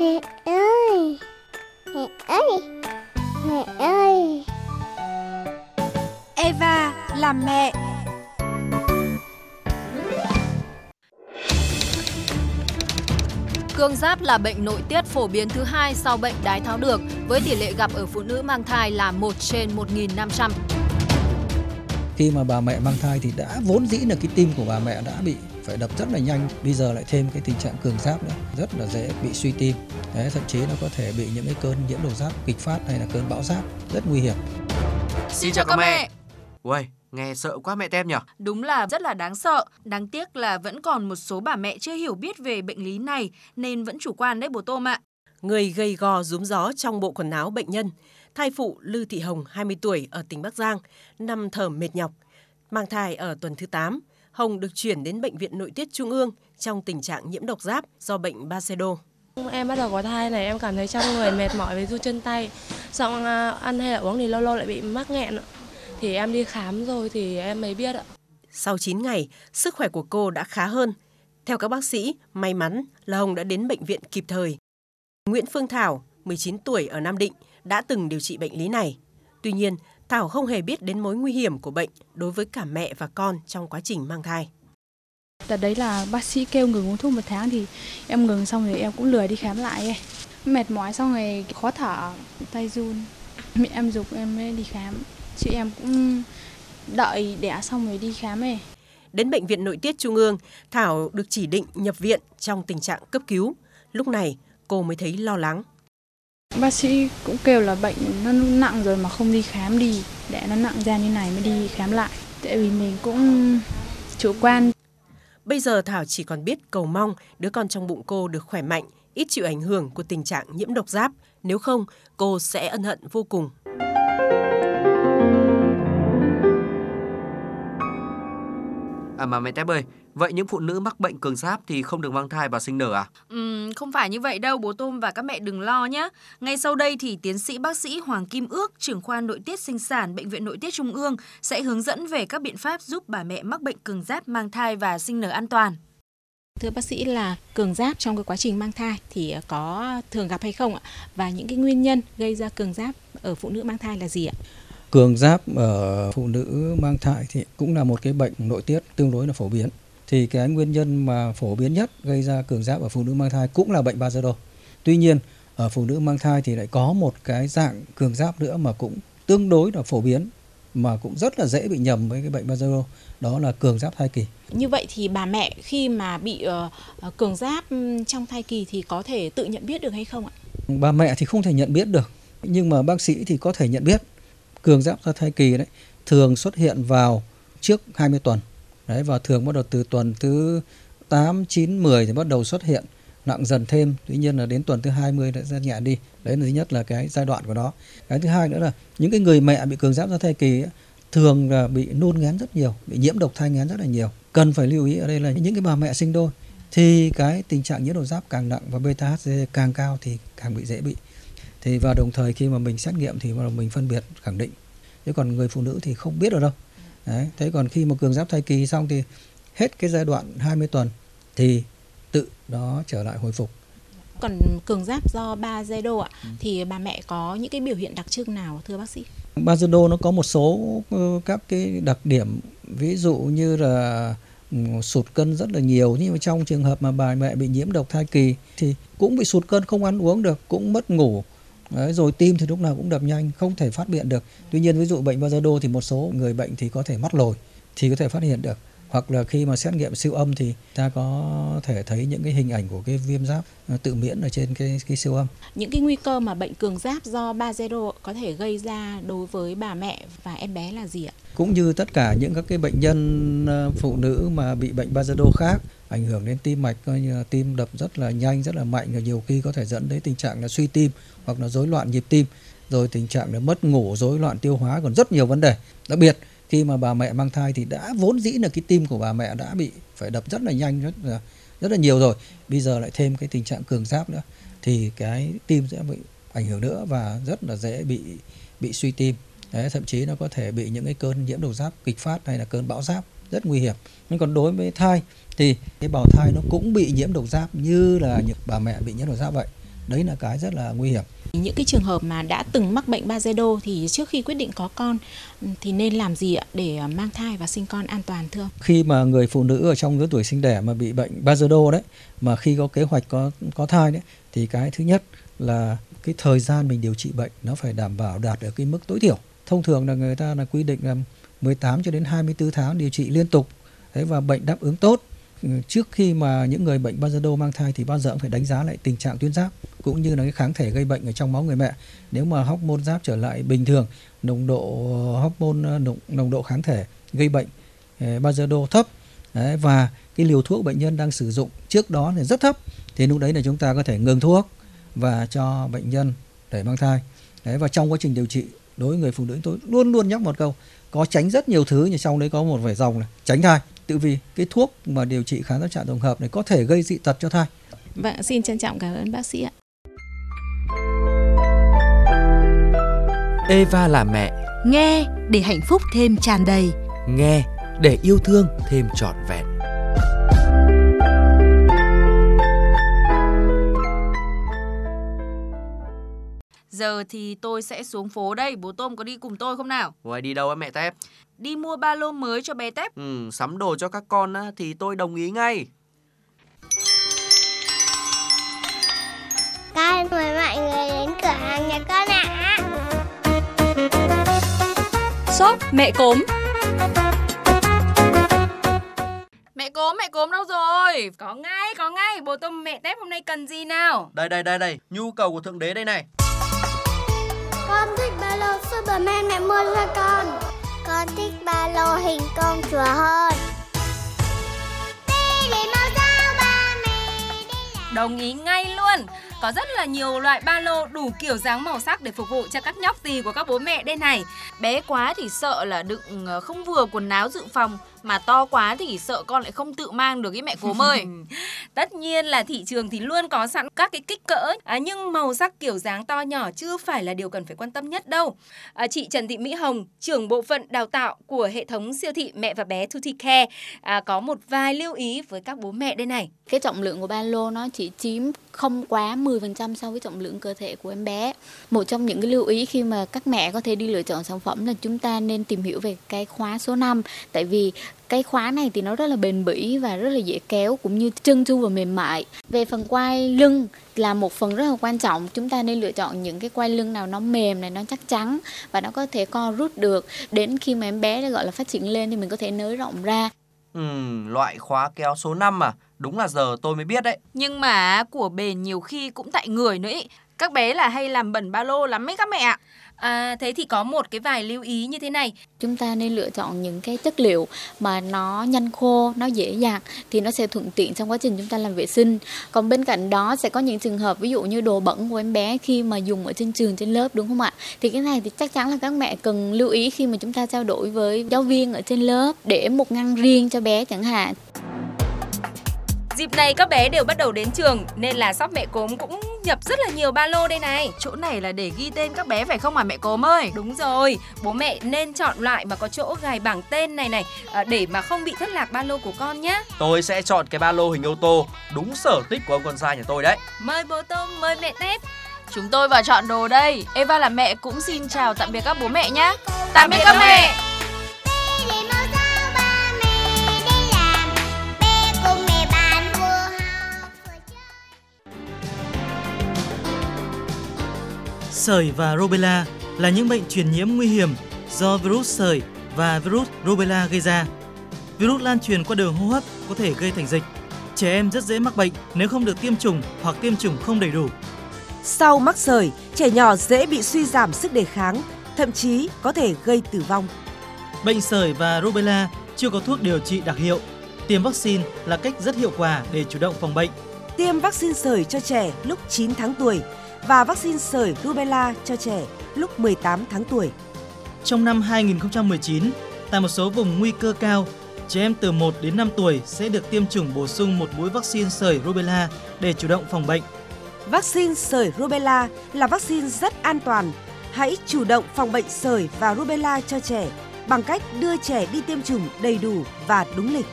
Mẹ ơi! Mẹ ơi! Mẹ ơi! Eva làm mẹ. Cương giáp là bệnh nội tiết phổ biến thứ hai sau bệnh đái tháo đường với tỷ lệ gặp ở phụ nữ mang thai là 1 trên 1.500. Khi mà bà mẹ mang thai thì đã vốn dĩ là cái tim của bà mẹ đã bị phải đập rất là nhanh, bây giờ lại thêm cái tình trạng cường giáp nữa, rất là dễ bị suy tim. Đấy, thậm chí nó có thể bị những cái cơn nhiễm độc giáp kịch phát hay là cơn bão giáp, rất nguy hiểm. Xin chào các mẹ. Uầy, nghe sợ quá mẹ tem nhỉ? Đúng là rất là đáng sợ. Đáng tiếc là vẫn còn một số bà mẹ chưa hiểu biết về bệnh lý này nên vẫn chủ quan đấy bố Tôm ạ. Người gầy gò rúm gió trong bộ quần áo bệnh nhân. Thai phụ Lư Thị Hồng, 20 tuổi, ở tỉnh Bắc Giang, nằm thở mệt nhọc. Mang thai ở tuần thứ 8, Hồng được chuyển đến Bệnh viện Nội tiết Trung ương trong tình trạng nhiễm độc giáp do bệnh Basedo. Em bắt đầu có thai này em cảm thấy trong người mệt mỏi với run chân tay. Xong à, ăn hay là uống thì lâu lâu lại bị mắc nghẹn. Thì em đi khám rồi thì em mới biết ạ. Sau 9 ngày, sức khỏe của cô đã khá hơn. Theo các bác sĩ, may mắn là Hồng đã đến bệnh viện kịp thời. Nguyễn Phương Thảo, 19 tuổi ở Nam Định, đã từng điều trị bệnh lý này. Tuy nhiên, Thảo không hề biết đến mối nguy hiểm của bệnh đối với cả mẹ và con trong quá trình mang thai. Đợt đấy là bác sĩ kêu ngừng uống thuốc một tháng thì em ngừng xong rồi em cũng lười đi khám lại ấy. Mệt mỏi xong rồi khó thở, tay run. Mẹ em dục em mới đi khám. Chị em cũng đợi đẻ xong rồi đi khám ấy. Đến bệnh viện nội tiết trung ương, Thảo được chỉ định nhập viện trong tình trạng cấp cứu. Lúc này, cô mới thấy lo lắng. Bác sĩ cũng kêu là bệnh nó nặng rồi mà không đi khám đi, để nó nặng ra như này mới đi khám lại. Tại vì mình cũng chủ quan. Bây giờ Thảo chỉ còn biết cầu mong đứa con trong bụng cô được khỏe mạnh, ít chịu ảnh hưởng của tình trạng nhiễm độc giáp. Nếu không, cô sẽ ân hận vô cùng. À mà mẹ Tép ơi, vậy những phụ nữ mắc bệnh cường giáp thì không được mang thai và sinh nở à? Ừm, không phải như vậy đâu bố Tôm và các mẹ đừng lo nhé. Ngay sau đây thì tiến sĩ bác sĩ Hoàng Kim Ước, trưởng khoa nội tiết sinh sản Bệnh viện Nội tiết Trung ương sẽ hướng dẫn về các biện pháp giúp bà mẹ mắc bệnh cường giáp mang thai và sinh nở an toàn. Thưa bác sĩ là cường giáp trong cái quá trình mang thai thì có thường gặp hay không ạ? Và những cái nguyên nhân gây ra cường giáp ở phụ nữ mang thai là gì ạ? Cường giáp ở phụ nữ mang thai thì cũng là một cái bệnh nội tiết tương đối là phổ biến. Thì cái nguyên nhân mà phổ biến nhất gây ra cường giáp ở phụ nữ mang thai cũng là bệnh Basedow. Tuy nhiên ở phụ nữ mang thai thì lại có một cái dạng cường giáp nữa mà cũng tương đối là phổ biến mà cũng rất là dễ bị nhầm với cái bệnh Basedow đó là cường giáp thai kỳ. Như vậy thì bà mẹ khi mà bị uh, cường giáp trong thai kỳ thì có thể tự nhận biết được hay không ạ? Bà mẹ thì không thể nhận biết được nhưng mà bác sĩ thì có thể nhận biết cường giáp do thai kỳ đấy thường xuất hiện vào trước 20 tuần. Đấy và thường bắt đầu từ tuần thứ 8, 9, 10 thì bắt đầu xuất hiện nặng dần thêm. Tuy nhiên là đến tuần thứ 20 đã ra nhẹ đi. Đấy là thứ nhất là cái giai đoạn của nó. Cái thứ hai nữa là những cái người mẹ bị cường giáp do thai kỳ ấy, thường là bị nôn ngén rất nhiều, bị nhiễm độc thai ngén rất là nhiều. Cần phải lưu ý ở đây là những cái bà mẹ sinh đôi thì cái tình trạng nhiễm độc giáp càng nặng và beta HCG càng cao thì càng bị dễ bị thì và đồng thời khi mà mình xét nghiệm thì mình phân biệt khẳng định. Chứ còn người phụ nữ thì không biết được đâu. Đấy, thế còn khi mà cường giáp thai kỳ xong thì hết cái giai đoạn 20 tuần thì tự nó trở lại hồi phục. Còn cường giáp do ba giai độ ạ ừ. thì bà mẹ có những cái biểu hiện đặc trưng nào thưa bác sĩ? Bajedo nó có một số các cái đặc điểm. Ví dụ như là sụt cân rất là nhiều. Nhưng mà trong trường hợp mà bà mẹ bị nhiễm độc thai kỳ thì cũng bị sụt cân không ăn uống được cũng mất ngủ Đấy, rồi tim thì lúc nào cũng đập nhanh không thể phát hiện được. Tuy nhiên ví dụ bệnh Bajedo thì một số người bệnh thì có thể mắt lồi thì có thể phát hiện được hoặc là khi mà xét nghiệm siêu âm thì ta có thể thấy những cái hình ảnh của cái viêm giáp tự miễn ở trên cái cái siêu âm. Những cái nguy cơ mà bệnh cường giáp do Bajedo có thể gây ra đối với bà mẹ và em bé là gì ạ? Cũng như tất cả những các cái bệnh nhân ờ, phụ nữ mà bị bệnh Bajedo khác ảnh hưởng đến tim mạch coi như là tim đập rất là nhanh rất là mạnh và nhiều khi có thể dẫn đến tình trạng là suy tim hoặc là rối loạn nhịp tim rồi tình trạng là mất ngủ rối loạn tiêu hóa còn rất nhiều vấn đề đặc biệt khi mà bà mẹ mang thai thì đã vốn dĩ là cái tim của bà mẹ đã bị phải đập rất là nhanh rất là rất là nhiều rồi. Bây giờ lại thêm cái tình trạng cường giáp nữa thì cái tim sẽ bị ảnh hưởng nữa và rất là dễ bị bị suy tim. Đấy, thậm chí nó có thể bị những cái cơn nhiễm độc giáp kịch phát hay là cơn bão giáp rất nguy hiểm. Nhưng còn đối với thai thì cái bào thai nó cũng bị nhiễm độc giáp như là những bà mẹ bị nhiễm độc giáp vậy. Đấy là cái rất là nguy hiểm những cái trường hợp mà đã từng mắc bệnh Bajedo thì trước khi quyết định có con ừ, thì nên làm gì ạ để ờ, mang thai và sinh con an toàn, thưa ông? Khi mà người phụ nữ ở trong lứa tuổi sinh đẻ mà bị bệnh Bajedo đấy, mà khi có kế hoạch có có thai đấy, thì cái thứ nhất là cái thời gian mình điều trị bệnh nó phải đảm bảo đạt ở cái mức tối thiểu. Thông thường là người ta là quy định là 18 cho đến 24 tháng điều trị liên tục đấy, và bệnh đáp ứng tốt trước khi mà những người bệnh bazado mang thai thì bao giờ cũng phải đánh giá lại tình trạng tuyến giáp cũng như là cái kháng thể gây bệnh ở trong máu người mẹ. Nếu mà hormone giáp trở lại bình thường nồng độ ờ, hormone môn nồng, nồng độ kháng thể gây bệnh ờ, bazado thấp đấy, và cái liều thuốc bệnh nhân đang sử dụng trước đó là rất thấp thì lúc đấy là chúng ta có thể ngừng thuốc và cho bệnh nhân để mang thai. Đấy và trong quá trình điều trị đối với người phụ nữ tôi luôn luôn nhắc một câu có tránh rất nhiều thứ nhưng trong đấy có một vài dòng là tránh thai tự vì cái thuốc mà điều trị kháng giáp chặn tổng hợp này có thể gây dị tật cho thai Vâng, xin trân trọng cảm ơn bác sĩ ạ. Eva là mẹ, Nghe để hạnh phúc thêm tràn đầy. nghe để yêu thương thêm trọn vẹn. Giờ thì tôi sẽ xuống phố đây, bố Tôm có đi cùng tôi không nào? Ngoài đi đâu á mẹ Tép? Đi mua ba lô mới cho bé Tép. Ừ, sắm đồ cho các con á, thì tôi đồng ý ngay. Con mời mọi người đến cửa hàng nhà con ạ. Shop mẹ cốm. Mẹ cốm, mẹ cốm đâu rồi? Có ngay, có ngay, bố Tôm mẹ Tép hôm nay cần gì nào? Đây đây đây đây, nhu cầu của thượng đế đây này. Con thích ba lô Superman mẹ mua cho con. Con thích ba lô hình con chùa hơn. Đi để mau sao ba mẹ đi làm. Đồng ý ngay luôn. Có rất là nhiều loại ba lô đủ kiểu dáng màu sắc để phục vụ cho các nhóc tì của các bố mẹ đây này. Bé quá thì sợ là đựng ờ, không vừa quần áo dự phòng mà to quá thì sợ con lại không tự mang được ý mẹ cốm ơi. Tất nhiên là thị trường thì luôn có sẵn các cái kích cỡ à, nhưng màu sắc kiểu dáng to nhỏ chưa phải là điều cần phải quan tâm nhất đâu. À, chị Trần Thị Mỹ Hồng, trưởng bộ phận đào tạo của hệ thống siêu thị mẹ và bé Tutti Care à, có một vài lưu ý với các bố mẹ đây này. Cái trọng lượng của ba lô nó chỉ chiếm không quá 10% so với trọng lượng cơ thể của em bé. Một trong những cái lưu ý khi mà các mẹ có thể đi lựa chọn sản phẩm là chúng ta nên tìm hiểu về cái khóa số 5 tại vì cái khóa này thì nó rất là bền bỉ và rất là dễ kéo cũng như trơn tru và mềm mại. Về phần quai lưng là một phần rất là quan trọng, chúng ta nên lựa chọn những cái quai lưng nào nó mềm này, nó chắc chắn và nó có thể co rút được. Đến khi mà em bé đã gọi là phát triển lên thì mình có thể nới rộng ra. Ừ, loại khóa kéo số 5 à? Đúng là giờ tôi mới biết đấy. Nhưng mà của bền nhiều khi cũng tại người nữa ý. Các bé là hay làm bẩn ba lô lắm ấy các mẹ ạ. À, thế thì có một cái vài lưu ý như thế này. Chúng ta nên lựa chọn những cái chất liệu mà nó nhanh khô, nó dễ dàng thì nó sẽ thuận tiện trong quá trình chúng ta làm vệ sinh. Còn bên cạnh đó sẽ có những trường hợp ví dụ như đồ bẩn của em bé khi mà dùng ở trên trường trên lớp đúng không ạ? Thì cái này thì chắc chắn là các mẹ cần lưu ý khi mà chúng ta trao đổi với giáo viên ở trên lớp để một ngăn riêng cho bé chẳng hạn. Dịp này các bé đều bắt đầu đến trường nên là shop mẹ cốm cũng nhập rất là nhiều ba lô đây này. Chỗ này là để ghi tên các bé phải không à mẹ cốm ơi? Đúng rồi, bố mẹ nên chọn loại mà có chỗ gài bảng tên này này à, để mà không bị thất lạc ba lô của con nhé. Tôi sẽ chọn cái ba lô hình ô tô, đúng sở thích của ông con trai nhà tôi đấy. Mời bố Tôm, mời mẹ Tép. Chúng tôi vào chọn đồ đây. Eva là mẹ cũng xin chào tạm biệt các bố mẹ nhé. Tạm biệt các mẹ. Đi Sởi và rubella là những bệnh truyền nhiễm nguy hiểm do virus sởi và virus rubella gây ra. Virus lan truyền qua đường hô hấp có thể gây thành dịch. Trẻ em rất dễ mắc bệnh nếu không được tiêm chủng hoặc tiêm chủng không đầy đủ. Sau mắc sởi, trẻ nhỏ dễ bị suy giảm sức đề kháng, thậm chí có thể gây tử vong. Bệnh sởi và rubella chưa có thuốc điều trị đặc hiệu. Tiêm vaccine là cách rất hiệu quả để chủ động phòng bệnh. Tiêm vaccine sởi cho trẻ lúc 9 tháng tuổi và vaccine sởi rubella cho trẻ lúc 18 tháng tuổi. Trong năm 2019, tại một số vùng nguy cơ cao, trẻ em từ 1 đến 5 tuổi sẽ được tiêm chủng bổ sung một mũi vaccine sởi rubella để chủ động phòng bệnh. Vaccine sởi rubella là vaccine rất an toàn. Hãy chủ động phòng bệnh sởi và rubella cho trẻ bằng cách đưa trẻ đi tiêm chủng đầy đủ và đúng lịch.